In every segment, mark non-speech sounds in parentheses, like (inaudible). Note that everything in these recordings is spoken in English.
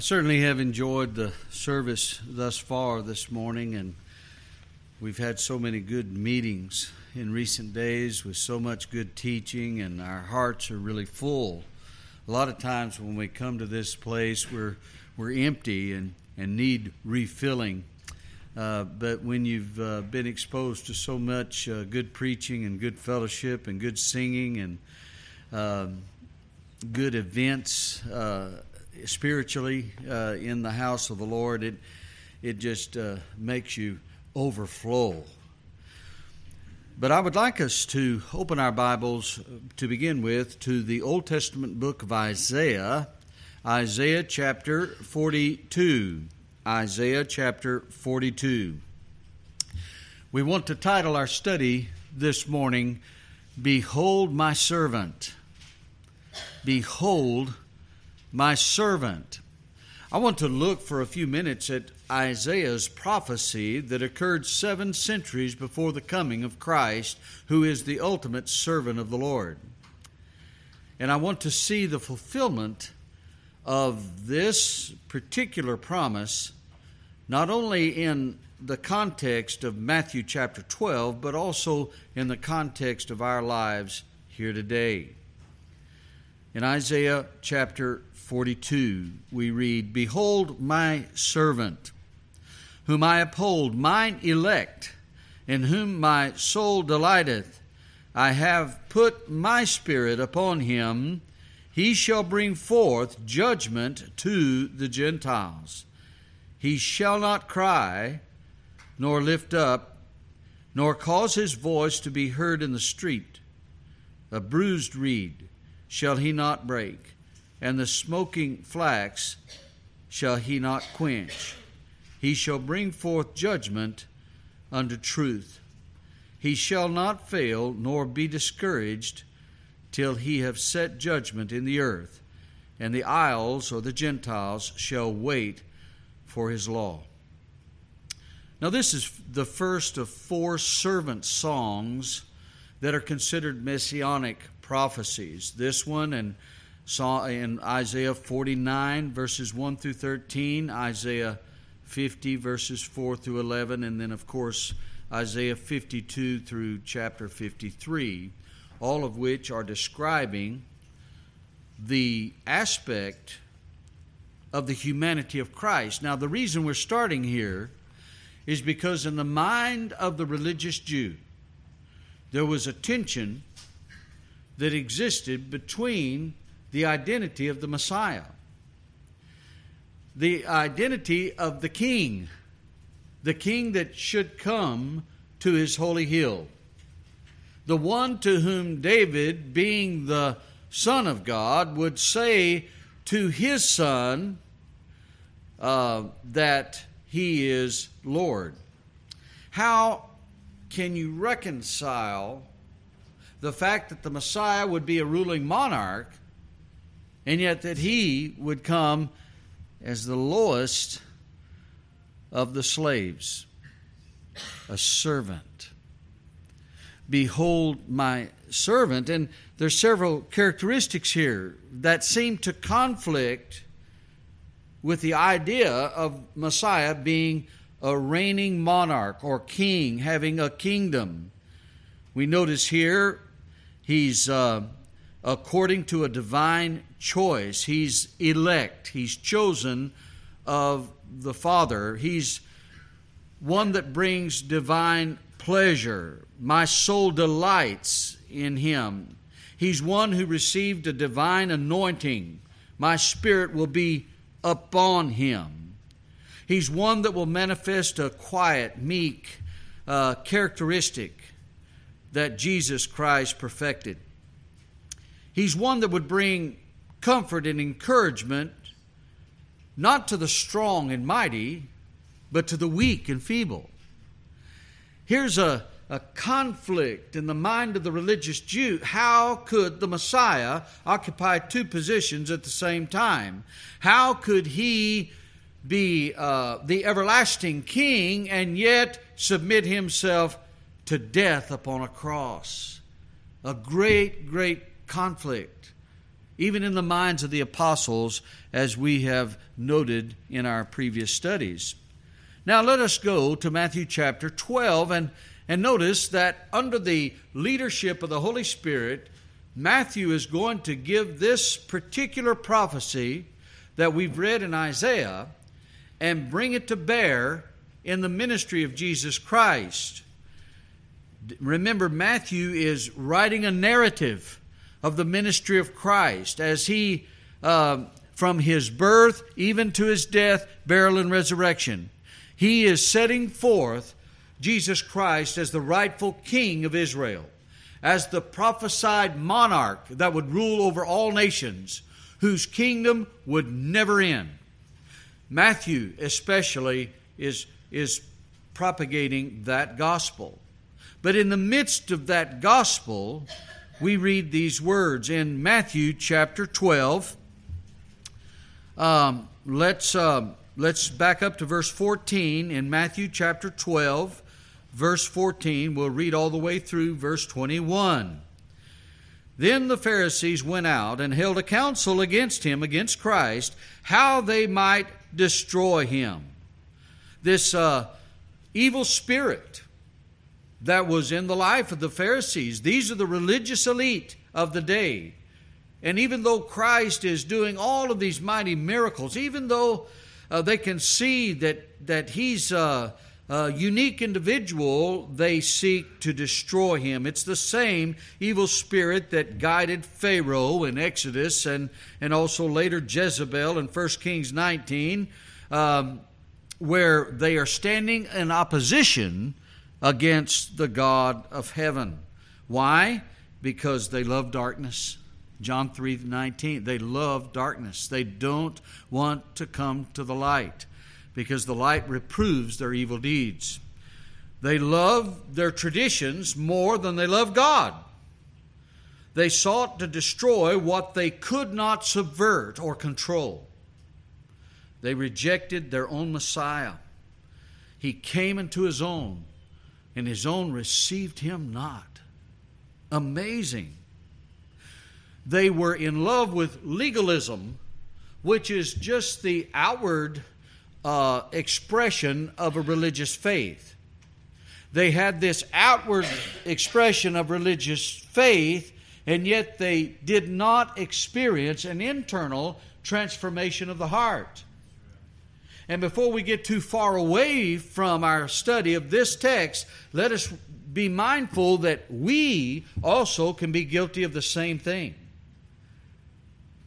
I certainly have enjoyed the service thus far this morning, and we've had so many good meetings in recent days with so much good teaching, and our hearts are really full. A lot of times when we come to this place, we're we're empty and, and need refilling. Uh, but when you've uh, been exposed to so much uh, good preaching and good fellowship and good singing and um, good events uh, spiritually uh, in the house of the Lord, it it just uh, makes you overflow. But I would like us to open our Bibles to begin with to the Old Testament book of Isaiah, Isaiah chapter 42. Isaiah chapter 42. We want to title our study this morning, Behold My Servant. Behold my servant. I want to look for a few minutes at Isaiah's prophecy that occurred seven centuries before the coming of Christ, who is the ultimate servant of the Lord. And I want to see the fulfillment of this particular promise, not only in the context of Matthew chapter 12, but also in the context of our lives here today. In Isaiah chapter 42, we read, Behold my servant, whom I uphold, mine elect, in whom my soul delighteth. I have put my spirit upon him. He shall bring forth judgment to the Gentiles. He shall not cry, nor lift up, nor cause his voice to be heard in the street. A bruised reed shall he not break and the smoking flax shall he not quench. He shall bring forth judgment unto truth. He shall not fail nor be discouraged till he have set judgment in the earth, and the isles or the Gentiles shall wait for his law. Now, this is the first of four servant songs that are considered messianic prophecies. This one and saw in Isaiah 49, verses 1 through 13, Isaiah 50, verses 4 through 11, and then, of course, Isaiah 52 through chapter 53, all of which are describing the aspect of the humanity of Christ. Now, the reason we're starting here is because in the mind of the religious Jew, there was a tension that existed between the identity of the Messiah, the identity of the King, the King that should come to his holy hill, the one to whom David, being the Son of God, would say to his Son uh, that he is Lord. How can you reconcile the fact that the Messiah would be a ruling monarch and yet that he would come as the lowest of the slaves, a servant. Behold my servant. And there's several characteristics here that seem to conflict with the idea of Messiah being a reigning monarch or king, having a kingdom. We notice here he's uh, according to a divine choice. He's elect, he's chosen of the Father. He's one that brings divine pleasure. My soul delights in him. He's one who received a divine anointing. My spirit will be upon him. He's one that will manifest a quiet, meek uh, characteristic that Jesus Christ perfected. He's one that would bring comfort and encouragement not to the strong and mighty, but to the weak and feeble. Here's a, a conflict in the mind of the religious Jew. How could the Messiah occupy two positions at the same time? How could he be uh, the everlasting king and yet submit himself to death upon a cross? A great, great conflict even in the minds of the apostles, as we have noted in our previous studies. Now let us go to Matthew chapter 12 and, and notice that under the leadership of the Holy Spirit, Matthew is going to give this particular prophecy that we've read in Isaiah and bring it to bear in the ministry of Jesus Christ. Remember, Matthew is writing a narrative of the ministry of Christ as he, uh, from his birth even to his death, burial, and resurrection, he is setting forth Jesus Christ as the rightful king of Israel, as the prophesied monarch that would rule over all nations, whose kingdom would never end. Matthew, especially, is, is propagating that gospel. But in the midst of that gospel, we read these words in Matthew chapter 12. Um, let's, uh, let's back up to verse 14 in Matthew chapter 12, verse 14. We'll read all the way through verse 21. Then the Pharisees went out and held a council against him, against Christ, how they might destroy him. This uh, evil spirit that was in the life of the Pharisees. These are the religious elite of the day. And even though Christ is doing all of these mighty miracles, even though uh, they can see that, that he's a, a unique individual, they seek to destroy him. It's the same evil spirit that guided Pharaoh in Exodus and, and also later Jezebel in 1 Kings 19, um, where they are standing in opposition against the God of heaven. Why? Because they love darkness. John 3 19. They love darkness. They don't want to come to the light because the light reproves their evil deeds. They love their traditions more than they love God. They sought to destroy what they could not subvert or control. They rejected their own Messiah. He came into his own, and his own received him not. Amazing. They were in love with legalism, which is just the outward uh, expression of a religious faith. They had this outward expression of religious faith, and yet they did not experience an internal transformation of the heart. And before we get too far away from our study of this text, let us be mindful that we also can be guilty of the same thing.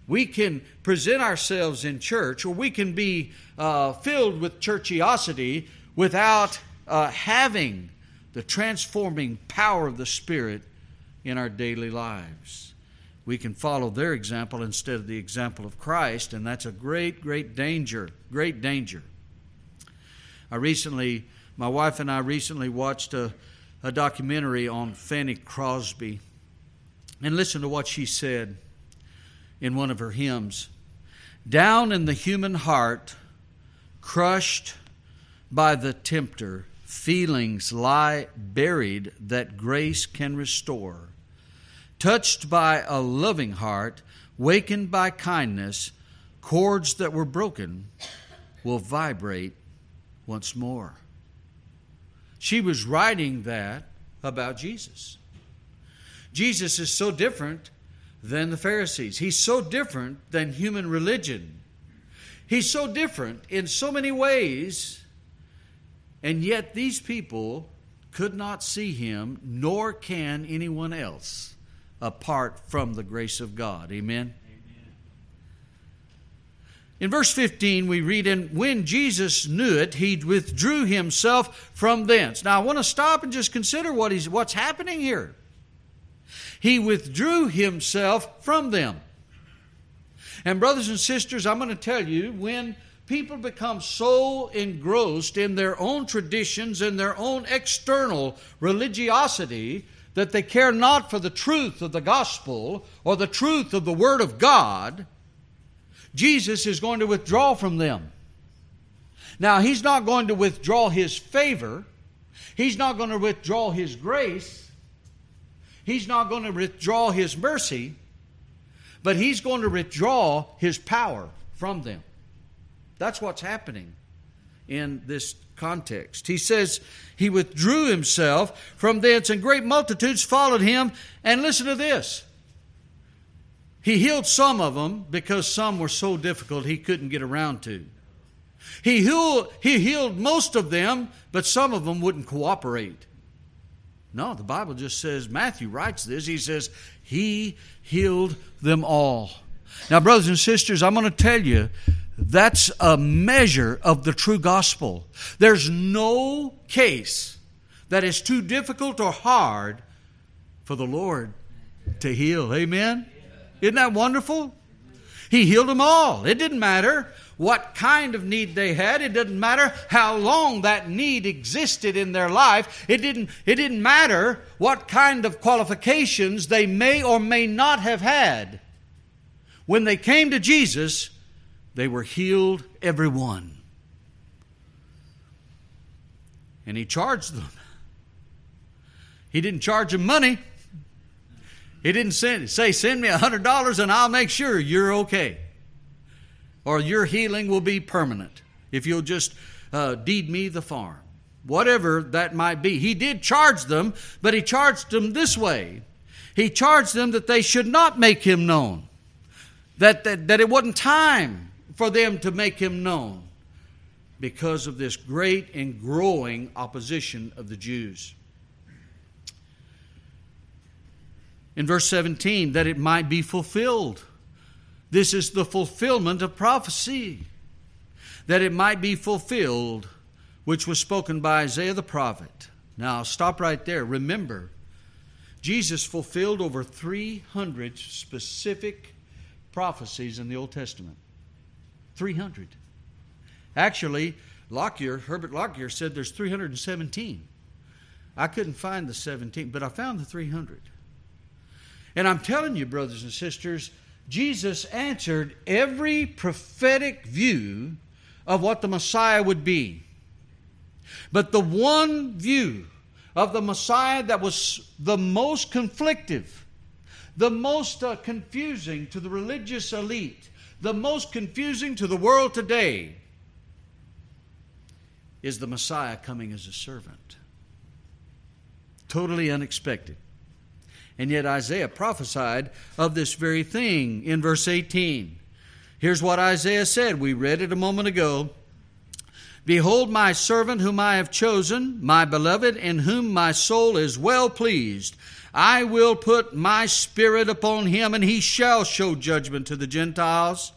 We can present ourselves in church, or we can be uh, filled with churchiosity without uh, having the transforming power of the Spirit in our daily lives we can follow their example instead of the example of Christ, and that's a great, great danger, great danger. I recently, my wife and I recently watched a, a documentary on Fanny Crosby, and listen to what she said in one of her hymns. Down in the human heart, crushed by the tempter, feelings lie buried that grace can restore touched by a loving heart, wakened by kindness, chords that were broken will vibrate once more. She was writing that about Jesus. Jesus is so different than the Pharisees. He's so different than human religion. He's so different in so many ways, and yet these people could not see him, nor can anyone else apart from the grace of God. Amen? In verse 15, we read, And when Jesus knew it, he withdrew himself from thence. Now, I want to stop and just consider what he's, what's happening here. He withdrew himself from them. And, brothers and sisters, I'm going to tell you, when people become so engrossed in their own traditions and their own external religiosity that they care not for the truth of the gospel or the truth of the Word of God, Jesus is going to withdraw from them. Now, He's not going to withdraw His favor, He's not going to withdraw His grace, He's not going to withdraw His mercy, but he's going to withdraw his power from them. That's what's happening in this context. He says he withdrew himself from thence, and great multitudes followed him. And listen to this. He healed some of them because some were so difficult he couldn't get around to. He healed, he healed most of them, but some of them wouldn't cooperate. No, the Bible just says, Matthew writes this, he says, He healed them all. Now, brothers and sisters, I'm going to tell you, that's a measure of the true gospel. There's no case that is too difficult or hard for the Lord to heal. Amen? Isn't that wonderful? He healed them all. It didn't matter what kind of need they had. It didn't matter how long that need existed in their life. It didn't, it didn't matter what kind of qualifications they may or may not have had. When they came to Jesus, they were healed, every one. And he charged them. He didn't charge them money. He didn't send, say, Send me a $100 and I'll make sure you're okay. Or your healing will be permanent if you'll just uh, deed me the farm. Whatever that might be. He did charge them, but he charged them this way. He charged them that they should not make him known, that, that, that it wasn't time for them to make him known because of this great and growing opposition of the Jews. In verse 17, that it might be fulfilled. This is the fulfillment of prophecy, that it might be fulfilled, which was spoken by Isaiah the prophet. Now, stop right there. Remember, Jesus fulfilled over 300 specific prophecies in the Old Testament. 300. Actually, Lockyer, Herbert Lockyer said there's 317. I couldn't find the 17, but I found the 300. And I'm telling you, brothers and sisters, Jesus answered every prophetic view of what the Messiah would be. But the one view of the Messiah that was the most conflictive, the most uh, confusing to the religious elite, the most confusing to the world today is the Messiah coming as a servant. Totally unexpected. And yet Isaiah prophesied of this very thing in verse 18. Here's what Isaiah said. We read it a moment ago. Behold, my servant whom I have chosen, my beloved, in whom my soul is well pleased. I will put my spirit upon him, and he shall show judgment to the Gentiles.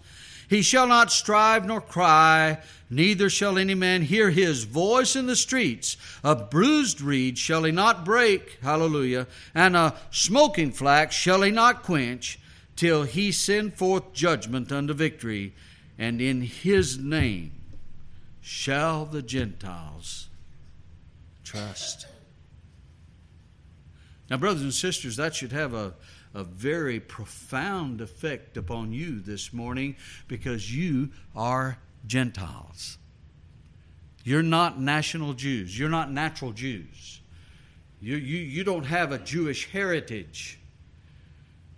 He shall not strive nor cry, neither shall any man hear his voice in the streets. A bruised reed shall he not break, hallelujah, and a smoking flax shall he not quench, till he send forth judgment unto victory, and in his name shall the Gentiles trust. Now, brothers and sisters, that should have a, a very profound effect upon you this morning because you are Gentiles. You're not national Jews. You're not natural Jews. You, you, you don't have a Jewish heritage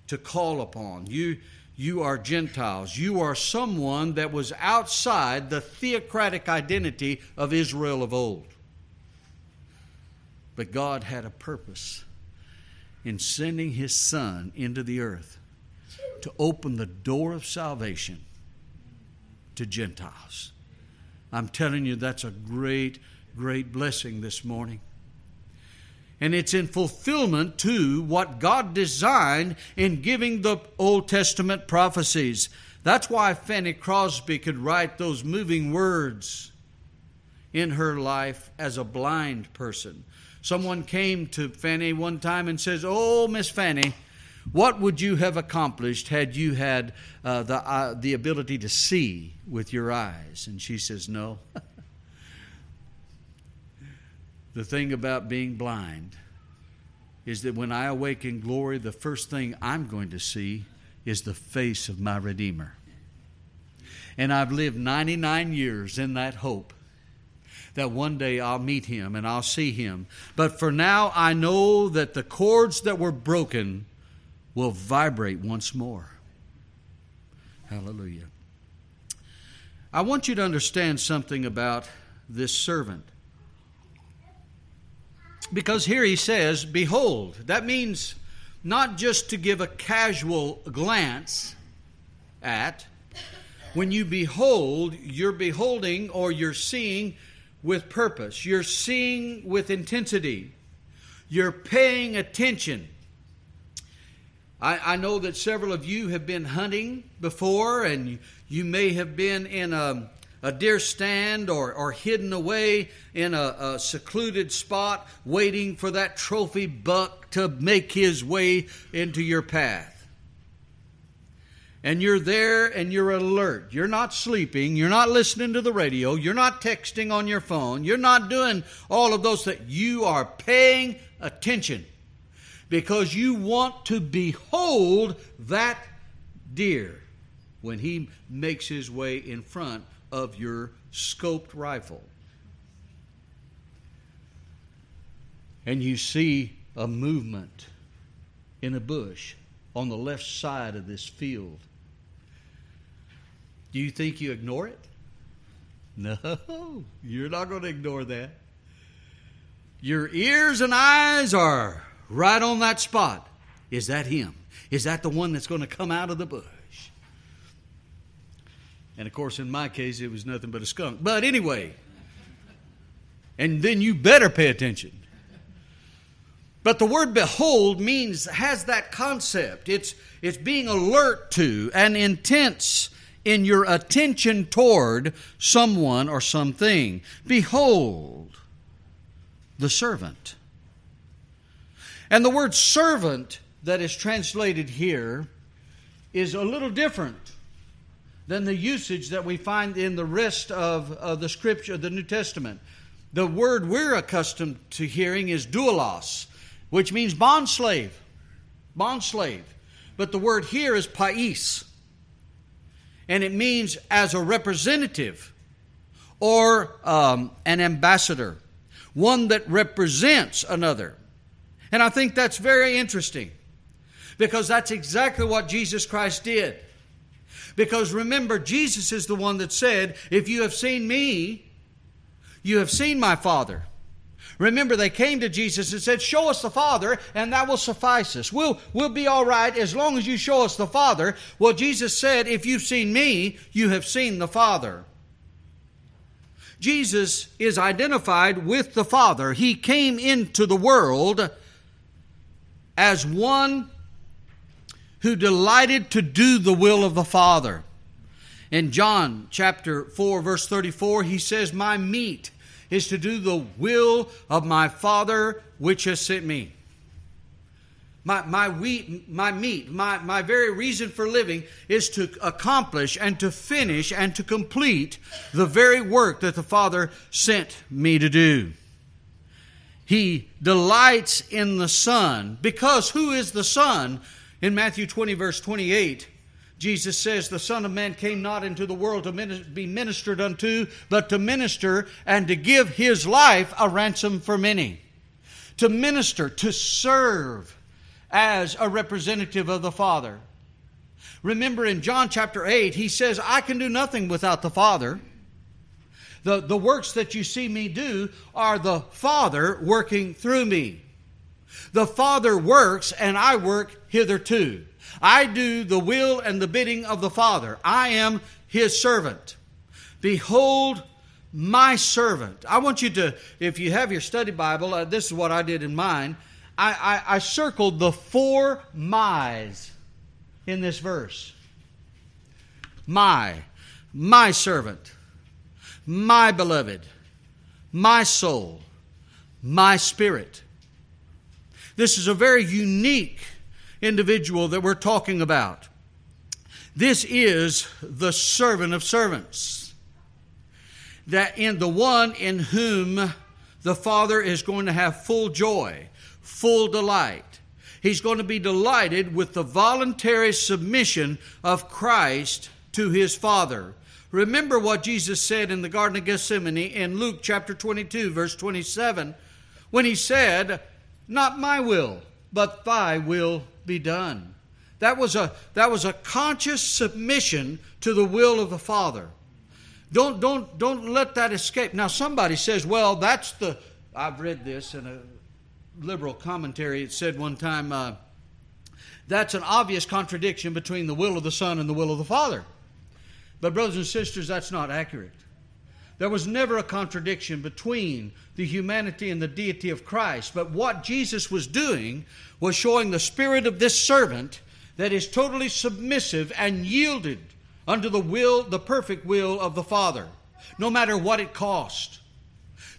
to call upon. You, you are Gentiles. You are someone that was outside the theocratic identity of Israel of old. But God had a purpose in sending his son into the earth to open the door of salvation to Gentiles. I'm telling you, that's a great, great blessing this morning. And it's in fulfillment to what God designed in giving the Old Testament prophecies. That's why Fanny Crosby could write those moving words in her life as a blind person. Someone came to Fanny one time and says, Oh, Miss Fanny, what would you have accomplished had you had uh, the, uh, the ability to see with your eyes? And she says, No. (laughs) the thing about being blind is that when I awake in glory, the first thing I'm going to see is the face of my Redeemer. And I've lived 99 years in that hope that one day I'll meet him and I'll see him. But for now, I know that the cords that were broken will vibrate once more. Hallelujah. I want you to understand something about this servant. Because here he says, Behold. That means not just to give a casual glance at. When you behold, you're beholding or you're seeing with purpose, you're seeing with intensity, you're paying attention. I, I know that several of you have been hunting before, and you may have been in a, a deer stand or, or hidden away in a, a secluded spot waiting for that trophy buck to make his way into your path and you're there and you're alert. You're not sleeping. You're not listening to the radio. You're not texting on your phone. You're not doing all of those things. You are paying attention because you want to behold that deer when he makes his way in front of your scoped rifle. And you see a movement in a bush on the left side of this field. Do you think you ignore it? No, you're not going to ignore that. Your ears and eyes are right on that spot. Is that him? Is that the one that's going to come out of the bush? And of course, in my case, it was nothing but a skunk. But anyway, and then you better pay attention. But the word behold means, has that concept. It's, it's being alert to and intense in your attention toward someone or something. Behold the servant. And the word servant that is translated here is a little different than the usage that we find in the rest of, of the scripture, the New Testament. The word we're accustomed to hearing is doulos, which means bond slave. Bond slave. But the word here is pais and it means as a representative or um, an ambassador, one that represents another. And I think that's very interesting because that's exactly what Jesus Christ did. Because remember, Jesus is the one that said, If you have seen me, you have seen my Father. Remember, they came to Jesus and said, Show us the Father, and that will suffice us. We'll, we'll be all right as long as you show us the Father. Well, Jesus said, If you've seen me, you have seen the Father. Jesus is identified with the Father. He came into the world as one who delighted to do the will of the Father. In John chapter 4, verse 34, he says, My meat is to do the will of my Father which has sent me. My, my, wheat, my meat, my, my very reason for living is to accomplish and to finish and to complete the very work that the Father sent me to do. He delights in the Son because who is the Son? In Matthew 20, verse 28, Jesus says, The Son of Man came not into the world to be ministered unto, but to minister and to give his life a ransom for many. To minister, to serve as a representative of the Father. Remember in John chapter 8, he says, I can do nothing without the Father. The, the works that you see me do are the Father working through me. The Father works, and I work hitherto. I do the will and the bidding of the Father. I am his servant. Behold, my servant. I want you to, if you have your study Bible, uh, this is what I did in mine. I, I, I circled the four my's in this verse. My, my servant, my beloved, my soul, my spirit. This is a very unique individual that we're talking about. This is the servant of servants. That in the one in whom the Father is going to have full joy, full delight. He's going to be delighted with the voluntary submission of Christ to his Father. Remember what Jesus said in the Garden of Gethsemane in Luke chapter 22, verse 27, when he said, Not my will, but thy will be done. That was a, that was a conscious submission to the will of the Father. Don't, don't, don't let that escape. Now, somebody says, well, that's the. I've read this in a liberal commentary. It said one time, uh, that's an obvious contradiction between the will of the Son and the will of the Father. But, brothers and sisters, that's not accurate. There was never a contradiction between the humanity and the deity of Christ. But what Jesus was doing was showing the spirit of this servant that is totally submissive and yielded unto the will, the perfect will of the Father, no matter what it cost.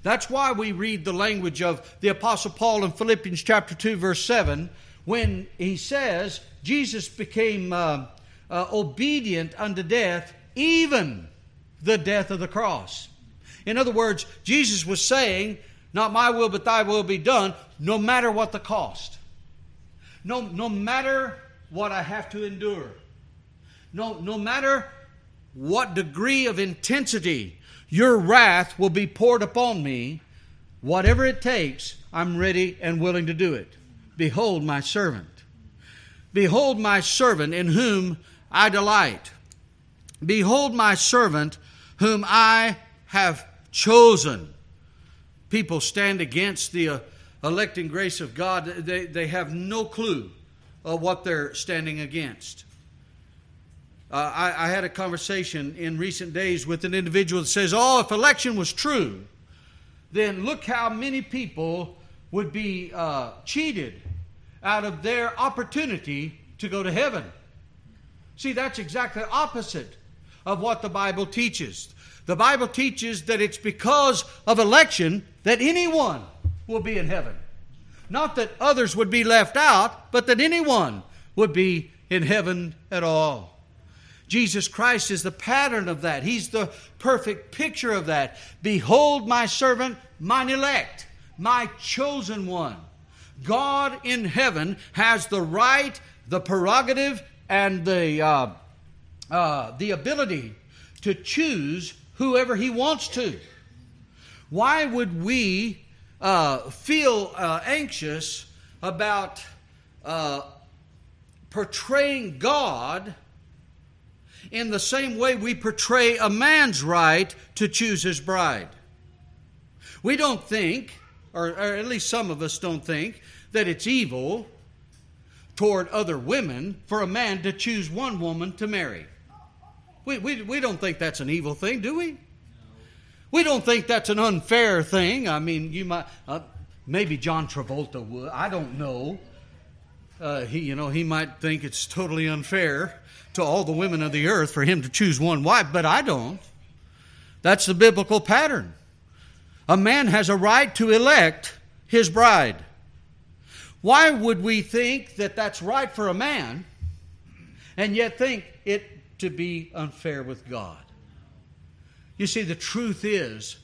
That's why we read the language of the Apostle Paul in Philippians chapter 2, verse 7, when he says, Jesus became uh, uh, obedient unto death, even the death of the cross. In other words, Jesus was saying, Not my will, but thy will be done, no matter what the cost. No, no matter what I have to endure. No, no matter what degree of intensity your wrath will be poured upon me, whatever it takes, I'm ready and willing to do it. Behold my servant. Behold my servant in whom I delight. Behold my servant whom I have chosen. People stand against the uh, electing grace of God, they, they have no clue of what they're standing against. Uh, I, I, had a conversation in recent days with an individual that says, Oh, if election was true, then look how many people would be uh, cheated out of their opportunity to go to heaven. See, that's exactly opposite of what the Bible teaches. The Bible teaches that it's because of election that anyone will be in heaven. Not that others would be left out, but that anyone would be in heaven at all. Jesus Christ is the pattern of that. He's the perfect picture of that. Behold, my servant, mine elect, my chosen one. God in heaven has the right, the prerogative, and the, uh, uh, the ability to choose whoever He wants to. Why would we uh, feel uh, anxious about uh, portraying God in the same way we portray a man's right to choose his bride? We don't think, or, or at least some of us don't think, that it's evil toward other women for a man to choose one woman to marry. We, we, we don't think that's an evil thing, do we? We don't think that's an unfair thing. I mean, you might, uh, maybe John Travolta would. I don't know. Uh, he, you know, he might think it's totally unfair to all the women of the earth for him to choose one wife, but I don't. That's the biblical pattern. A man has a right to elect his bride. Why would we think that that's right for a man and yet think it to be unfair with God. You see, the truth is,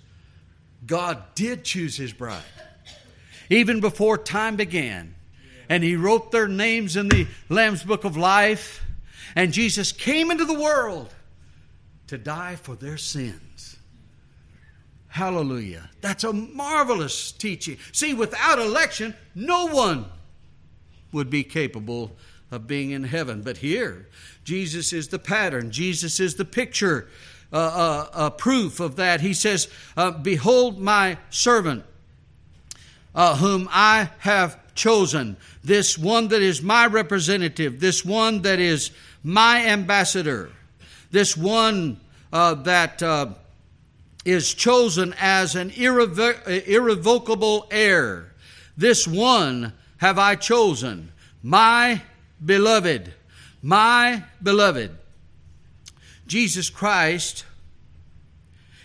God did choose His bride. Even before time began, and He wrote their names in the Lamb's Book of Life, and Jesus came into the world to die for their sins. Hallelujah. That's a marvelous teaching. See, without election, no one would be capable of being in heaven. But here, Jesus is the pattern, Jesus is the picture, uh, uh, uh, proof of that. He says, uh, Behold my servant, uh, whom I have chosen, this one that is my representative, this one that is my ambassador, this one uh, that is chosen as an irrevo- irrevocable heir. This one have I chosen, my beloved. My beloved, Jesus Christ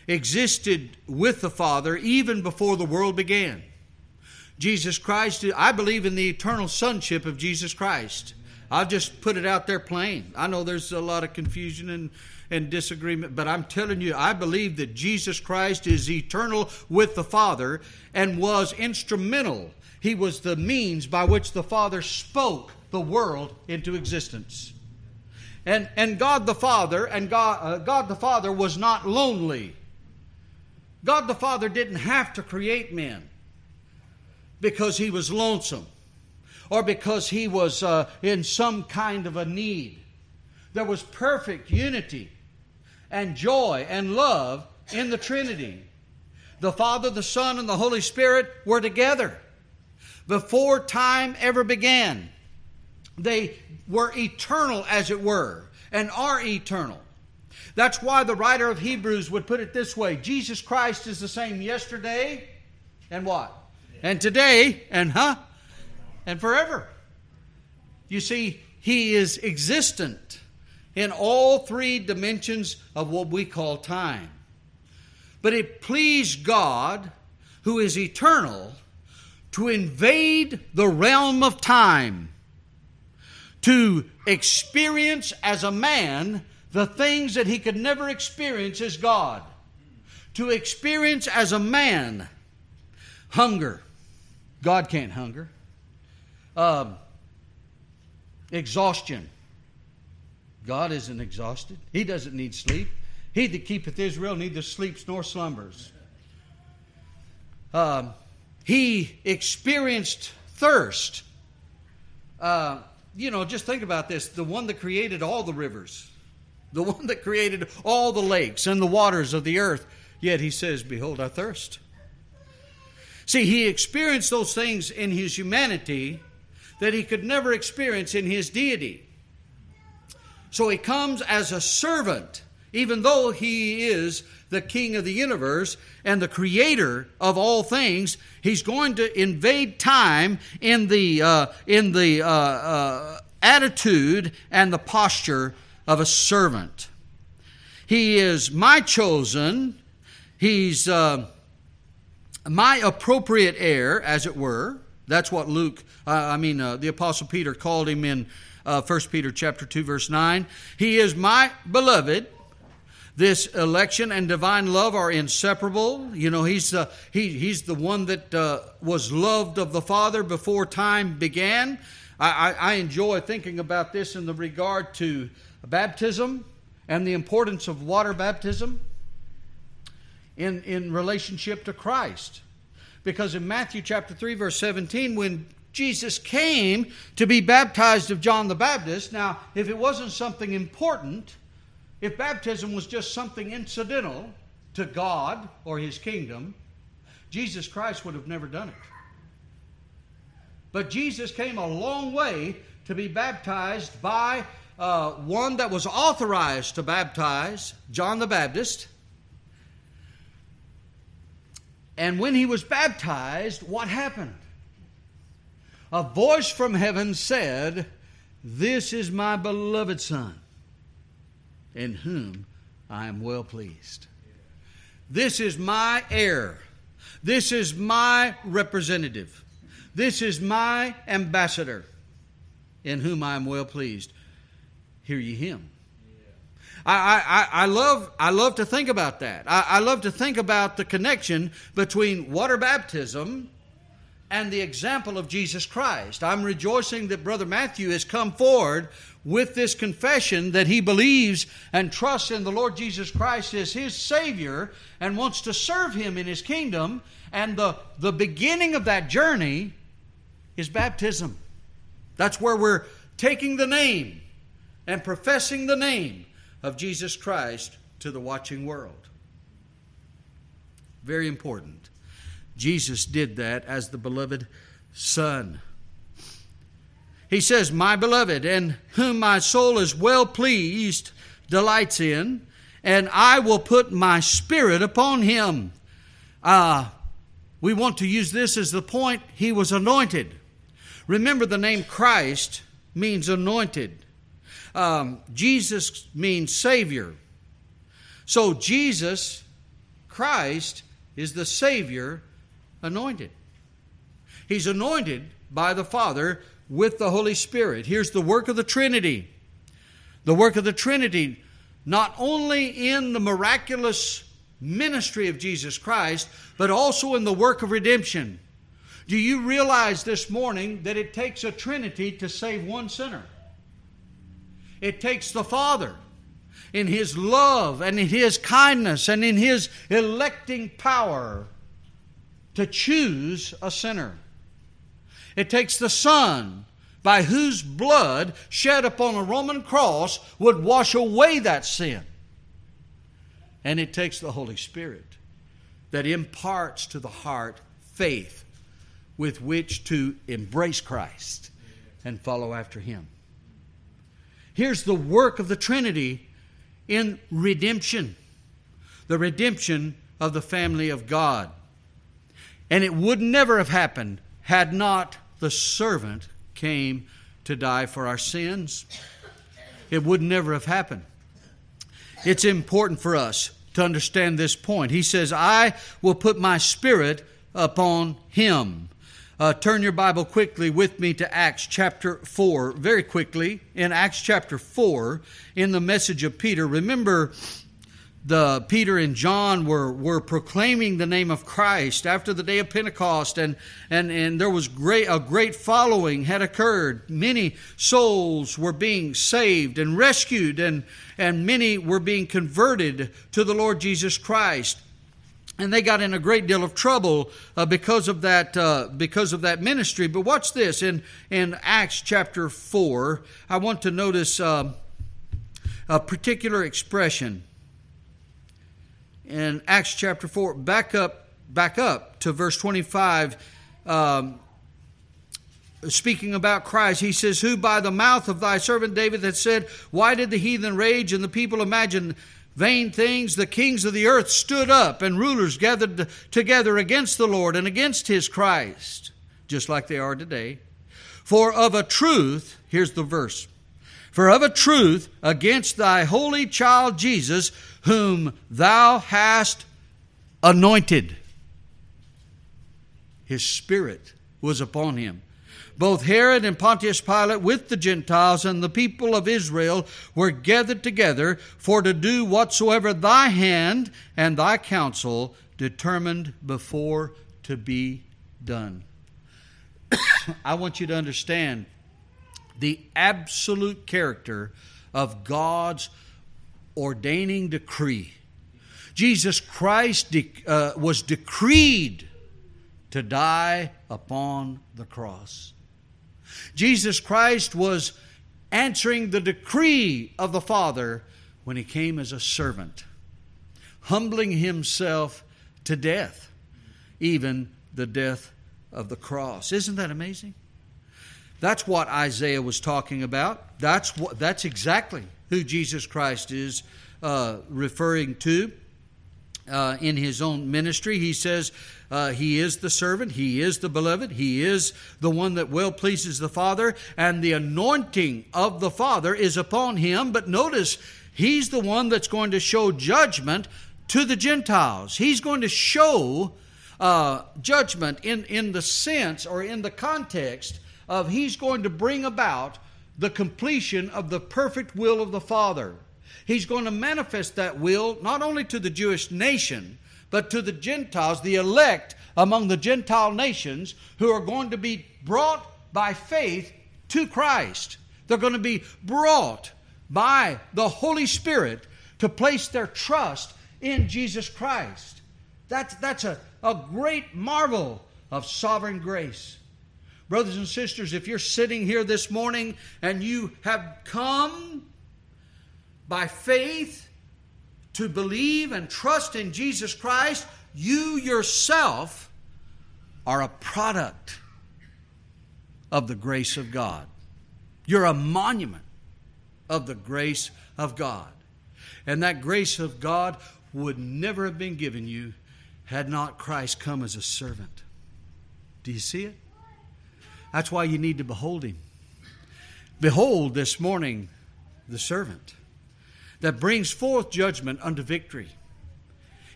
existed with the Father even before the world began. Jesus Christ, I believe in the eternal sonship of Jesus Christ. I'll just put it out there plain. I know there's a lot of confusion and, and disagreement, but I'm telling you, I believe that Jesus Christ is eternal with the Father and was instrumental. He was the means by which the Father spoke the world into existence. And, and God the Father and God, uh, God the Father was not lonely. God the Father didn't have to create men because he was lonesome or because he was uh, in some kind of a need. There was perfect unity and joy and love in the Trinity. The Father, the Son, and the Holy Spirit were together before time ever began. They were eternal, as it were, and are eternal. That's why the writer of Hebrews would put it this way Jesus Christ is the same yesterday and what? And today and huh? And forever. You see, he is existent in all three dimensions of what we call time. But it pleased God, who is eternal, to invade the realm of time, to experience as a man the things that he could never experience as God, to experience as a man hunger. God can't hunger. Um, exhaustion. God isn't exhausted. He doesn't need sleep. He that keepeth Israel neither sleeps nor slumbers. Um, he experienced thirst. Uh, you know, just think about this the one that created all the rivers, the (laughs) one that created all the lakes and the waters of the earth. Yet he says, Behold, I thirst. See, he experienced those things in his humanity that he could never experience in his deity. So he comes as a servant, even though he is the king of the universe and the creator of all things. He's going to invade time in the, uh, in the uh, uh, attitude and the posture of a servant. He is my chosen. He's uh, my appropriate heir, as it were. That's what Luke, uh, I mean, uh, the Apostle Peter called him in uh, 1 Peter chapter 2, verse 9. He is my beloved. This election and divine love are inseparable. You know, he's, uh, he, he's the one that uh, was loved of the Father before time began. I, I, I enjoy thinking about this in the regard to baptism and the importance of water baptism in, in relationship to Christ. Because in Matthew chapter 3, verse 17, when Jesus came to be baptized of John the Baptist, now, if it wasn't something important, if baptism was just something incidental to God or his kingdom, Jesus Christ would have never done it. But Jesus came a long way to be baptized by uh, one that was authorized to baptize, John the Baptist. And when he was baptized, what happened? A voice from heaven said, This is my beloved Son, in whom I am well pleased. This is my heir. This is my representative. This is my ambassador, in whom I am well pleased. Hear ye him. I, I, I, love, I love to think about that. I, I love to think about the connection between water baptism and the example of Jesus Christ. I'm rejoicing that Brother Matthew has come forward with this confession that he believes and trusts in the Lord Jesus Christ as his Savior and wants to serve him in his kingdom. And the, the beginning of that journey is baptism. That's where we're taking the name and professing the name of Jesus Christ to the watching world. Very important. Jesus did that as the beloved Son. He says, My beloved, and whom my soul is well pleased, delights in, and I will put my spirit upon him. Uh, we want to use this as the point. He was anointed. Remember, the name Christ means anointed. Um, Jesus means Savior. So Jesus, Christ, is the Savior anointed. He's anointed by the Father with the Holy Spirit. Here's the work of the Trinity. The work of the Trinity, not only in the miraculous ministry of Jesus Christ, but also in the work of redemption. Do you realize this morning that it takes a Trinity to save one sinner? It takes the Father in His love and in His kindness and in His electing power to choose a sinner. It takes the Son, by whose blood shed upon a Roman cross would wash away that sin. And it takes the Holy Spirit that imparts to the heart faith with which to embrace Christ and follow after Him. Here's the work of the Trinity in redemption the redemption of the family of God. And it would never have happened had not the servant came to die for our sins. It would never have happened. It's important for us to understand this point. He says, I will put my spirit upon him. Uh, turn your Bible quickly with me to Acts chapter 4. Very quickly, in Acts chapter 4, in the message of Peter, remember the Peter and John were, were proclaiming the name of Christ after the day of Pentecost, and, and, and there was great a great following had occurred. Many souls were being saved and rescued, and, and many were being converted to the Lord Jesus Christ. And they got in a great deal of trouble uh, because of that uh, because of that ministry. But watch this in in Acts chapter four. I want to notice uh, a particular expression in Acts chapter 4, back up, back up to verse 25, um, speaking about Christ, he says, Who by the mouth of thy servant David had said, Why did the heathen rage and the people imagine vain things? The kings of the earth stood up and rulers gathered together against the Lord and against his Christ, just like they are today. For of a truth, here's the verse for of a truth, against thy holy child Jesus, whom thou hast anointed, his spirit was upon him. Both Herod and Pontius Pilate, with the Gentiles and the people of Israel, were gathered together for to do whatsoever thy hand and thy counsel determined before to be done. (coughs) I want you to understand the absolute character of God's ordaining decree. Jesus Christ de- uh, was decreed to die upon the cross. Jesus Christ was answering the decree of the Father when he came as a servant, humbling himself to death, even the death of the cross. Isn't that amazing? That's what Isaiah was talking about. That's what, that's exactly who Jesus Christ is uh, referring to uh, in his own ministry. He says uh, he is the servant, he is the beloved, he is the one that well pleases the Father, and the anointing of the Father is upon him. But notice, he's the one that's going to show judgment to the Gentiles. He's going to show uh, judgment in, in the sense or in the context of He's going to bring about the completion of the perfect will of the Father. He's going to manifest that will not only to the Jewish nation, but to the Gentiles, the elect among the Gentile nations who are going to be brought by faith to Christ. They're going to be brought by the Holy Spirit to place their trust in Jesus Christ. That's, that's a, a great marvel of sovereign grace. Brothers and sisters, if you're sitting here this morning and you have come by faith to believe and trust in Jesus Christ, you yourself are a product of the grace of God. You're a monument of the grace of God. And that grace of God would never have been given you had not Christ come as a servant. Do you see it? That's why you need to behold him. Behold this morning the servant that brings forth judgment unto victory.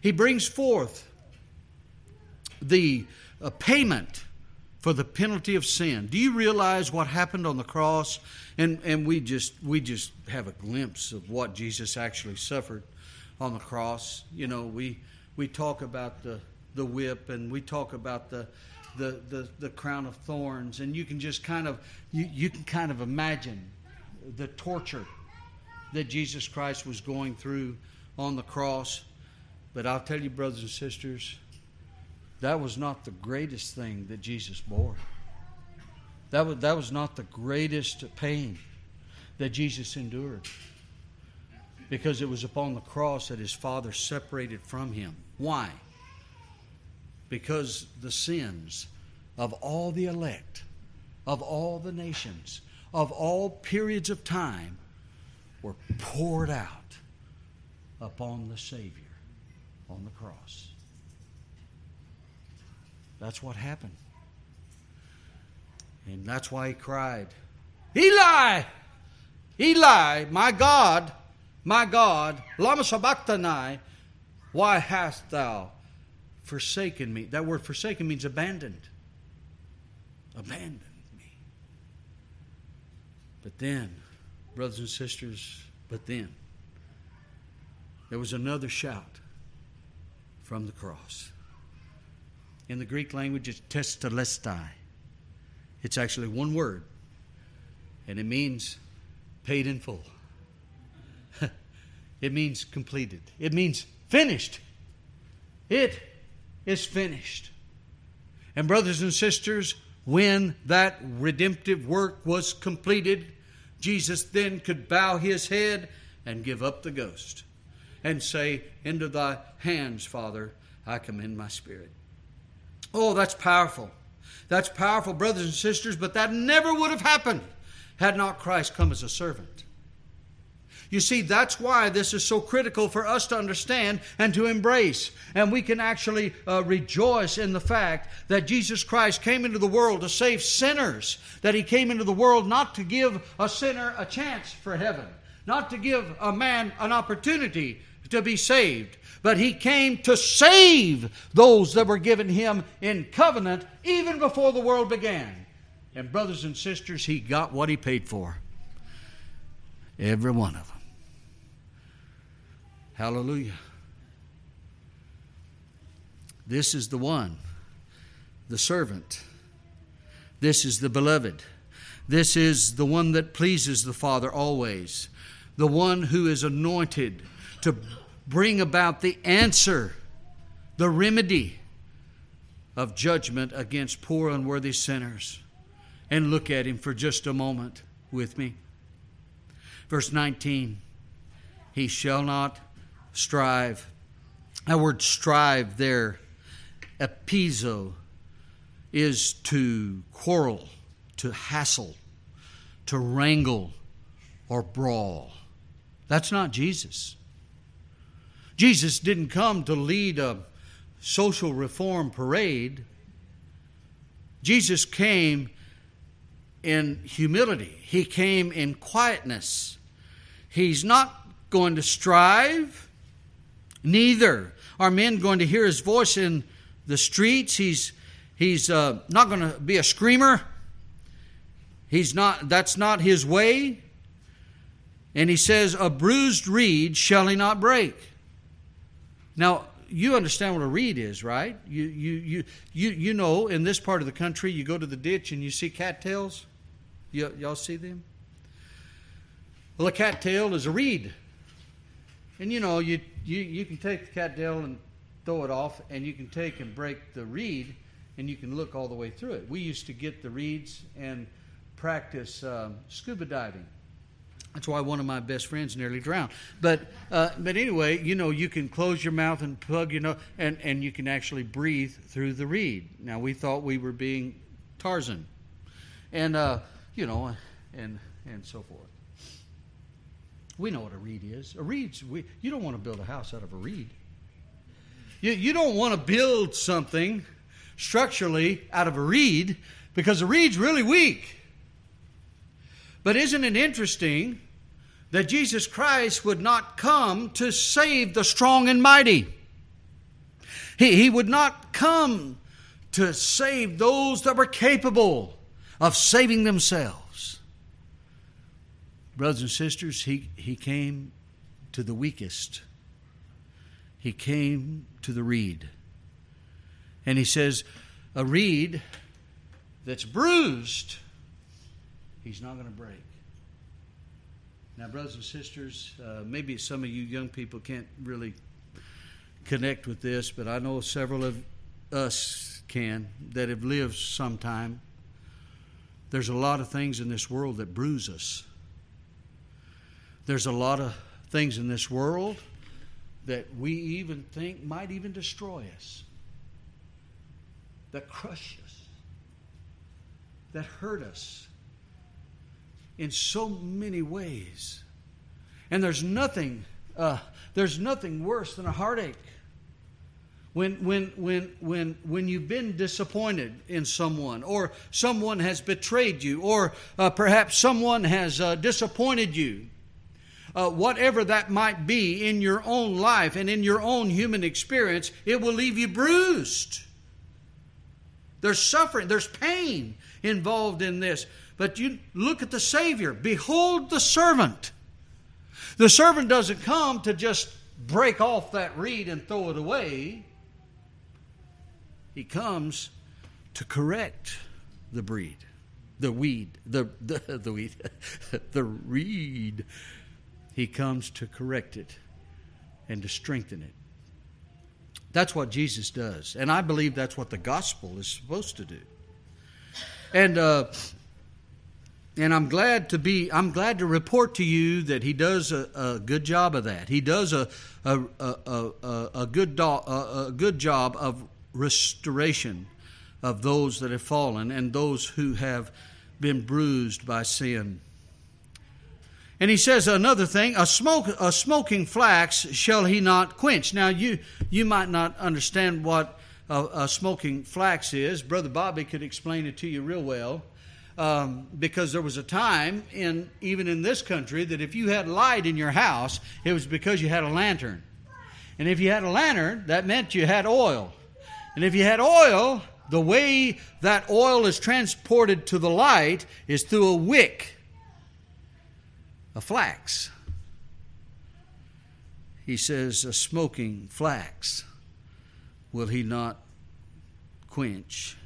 He brings forth the uh, payment for the penalty of sin. Do you realize what happened on the cross? And and we just we just have a glimpse of what Jesus actually suffered on the cross. You know, we we talk about the the whip and we talk about the the, the, the crown of thorns, and you can just kind of you, you can kind of imagine the torture that Jesus Christ was going through on the cross. But I'll tell you, brothers and sisters, that was not the greatest thing that Jesus bore. That was, that was not the greatest pain that Jesus endured because it was upon the cross that his Father separated from him. Why? Because the sins of all the elect, of all the nations, of all periods of time were poured out upon the Savior on the cross. That's what happened. And that's why he cried, Eli! Eli, my God, my God, lama sabachthani, why hast thou forsaken me? That word forsaken means abandoned. Abandoned me. But then, brothers and sisters, but then, there was another shout from the cross. In the Greek language, it's tetelestai. It's actually one word, and it means paid in full. (laughs) it means completed. It means finished. It is finished. And, brothers and sisters, when that redemptive work was completed, Jesus then could bow his head and give up the ghost and say, Into thy hands, Father, I commend my spirit. Oh, that's powerful. That's powerful, brothers and sisters, but that never would have happened had not Christ come as a servant. You see, that's why this is so critical for us to understand and to embrace. And we can actually uh, rejoice in the fact that Jesus Christ came into the world to save sinners, that He came into the world not to give a sinner a chance for heaven, not to give a man an opportunity to be saved, but he came to save those that were given him in covenant even before the world began. And, brothers and sisters, he got what he paid for. Every one of them. Hallelujah. This is the one, the servant. This is the beloved. This is the one that pleases the Father always. The one who is anointed to bring about the answer, the remedy of judgment against poor, unworthy sinners. And look at him for just a moment with me. Verse 19 He shall not strive. That word strive there, erizo, is to quarrel, to hassle, to wrangle, or brawl. That's not Jesus. Jesus didn't come to lead a social reform parade. Jesus came in humility, He came in quietness. He's not going to strive, neither are men going to hear His voice in the streets. He's, he's uh, not going to be a screamer. He's not, that's not his way. And he says, A bruised reed shall he not break. Now, you understand what a reed is, right? You, you, you, you, you know, in this part of the country, you go to the ditch and you see cattails. Y'all see them? Well, a cattail is a reed. And you know, you, you, you can take the cattail and throw it off, and you can take and break the reed, and you can look all the way through it. We used to get the reeds and practice um, scuba diving. That's why one of my best friends nearly drowned. But uh, but anyway, you know, you can close your mouth and plug, you know, and, and you can actually breathe through the reed. Now we thought we were being Tarzan, and uh, you know, and and so forth. We know what a reed is. A reed's we, you don't want to build a house out of a reed. You you don't want to build something structurally out of a reed because a reed's really weak. But isn't it interesting that Jesus Christ would not come to save the strong and mighty? He, he would not come to save those that were capable of saving themselves. Brothers and sisters, he, he came to the weakest. He came to the reed. And he says, a reed that's bruised he's not going to break. Now, brothers and sisters, uh, maybe some of you young people can't really connect with this, but I know several of us can that have lived some time There's a lot of things in this world that bruise us. There's a lot of things in this world that we even think might even destroy us, that crush us, that hurt us in so many ways. And there's nothing, uh, there's nothing worse than a heartache. When, when, when, when, when you've been disappointed in someone, or someone has betrayed you, or uh, perhaps someone has uh, disappointed you, uh, whatever that might be in your own life and in your own human experience, it will leave you bruised. There's suffering, there's pain involved in this. But you look at the Savior. Behold the servant. The servant doesn't come to just break off that reed and throw it away. He comes to correct the breed, the weed, the, the, (laughs) the weed, (laughs) the reed. He comes to correct it and to strengthen it. That's what Jesus does. And I believe that's what the gospel is supposed to do. And uh, and I'm glad to be I'm glad to report to you that he does a, a good job of that. He does a a, a, a, a good do, a, a good job of restoration of those that have fallen and those who have been bruised by sin. And he says another thing: a smoke, a smoking flax shall he not quench. Now you you might not understand what a, a smoking flax is. Brother Bobby could explain it to you real well um, because there was a time in even in this country that if you had light in your house, it was because you had a lantern, and if you had a lantern, that meant you had oil, and if you had oil, the way that oil is transported to the light is through a wick, a flax. He says, a smoking flax will he not quench.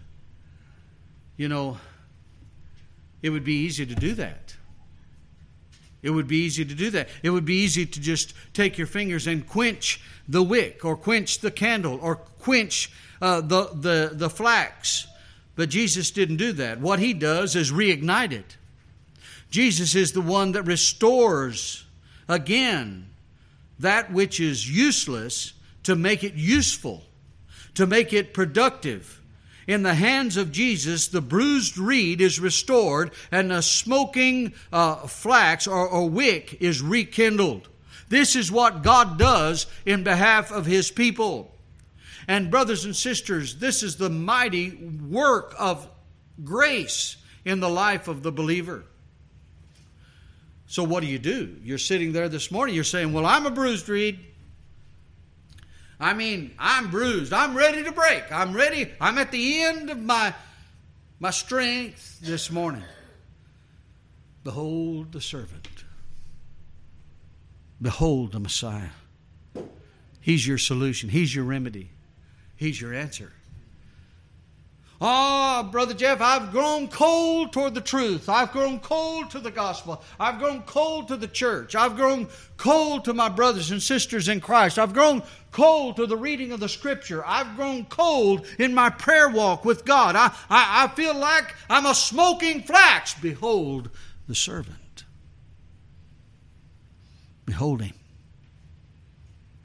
You know, it would be easy to do that. It would be easy to do that. It would be easy to just take your fingers and quench the wick or quench the candle or quench uh, the, the, the flax. But Jesus didn't do that. What he does is reignite it. Jesus is the one that restores again that which is useless to make it useful, to make it productive in the hands of Jesus, the bruised reed is restored and the smoking uh, flax or, or wick is rekindled. This is what God does in behalf of His people. And, brothers and sisters, this is the mighty work of grace in the life of the believer. So, what do you do? You're sitting there this morning, you're saying, Well, I'm a bruised reed. I mean, I'm bruised. I'm ready to break. I'm ready. I'm at the end of my, my strength this morning. Behold the servant. Behold the Messiah. He's your solution. He's your remedy. He's your answer. Oh, Brother Jeff, I've grown cold toward the truth. I've grown cold to the gospel. I've grown cold to the church. I've grown cold to my brothers and sisters in Christ. I've grown cold to the reading of the scripture. I've grown cold in my prayer walk with God. I, I, I feel like I'm a smoking flax. Behold the servant. Behold him.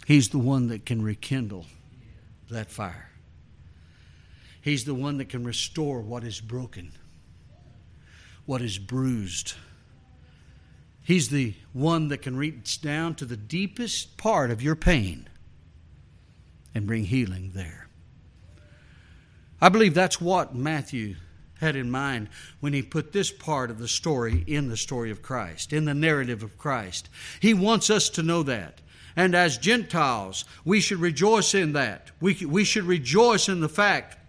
He's the one that can rekindle that fire. He's the one that can restore what is broken, what is bruised. He's the one that can reach down to the deepest part of your pain and bring healing there. I believe that's what Matthew had in mind when he put this part of the story in the story of Christ, in the narrative of Christ. He wants us to know that. And as Gentiles, we should rejoice in that. We, we should rejoice in the fact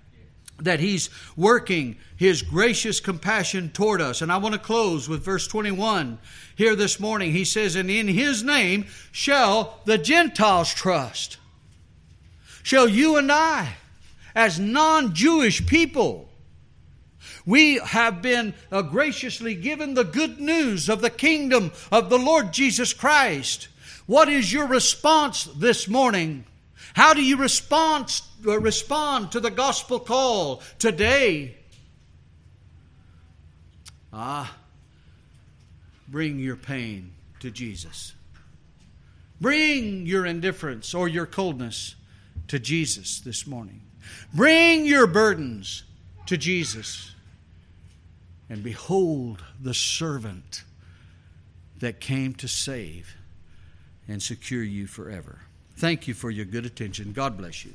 that he's working his gracious compassion toward us. And I want to close with verse 21 here this morning. He says, And in his name shall the Gentiles trust. Shall you and I, as non Jewish people, we have been uh, graciously given the good news of the kingdom of the Lord Jesus Christ. What is your response this morning? How do you respond, uh, respond to the gospel call today? Ah, bring your pain to Jesus. Bring your indifference or your coldness to Jesus this morning. Bring your burdens to Jesus. And behold the servant that came to save and secure you forever. Thank you for your good attention. God bless you.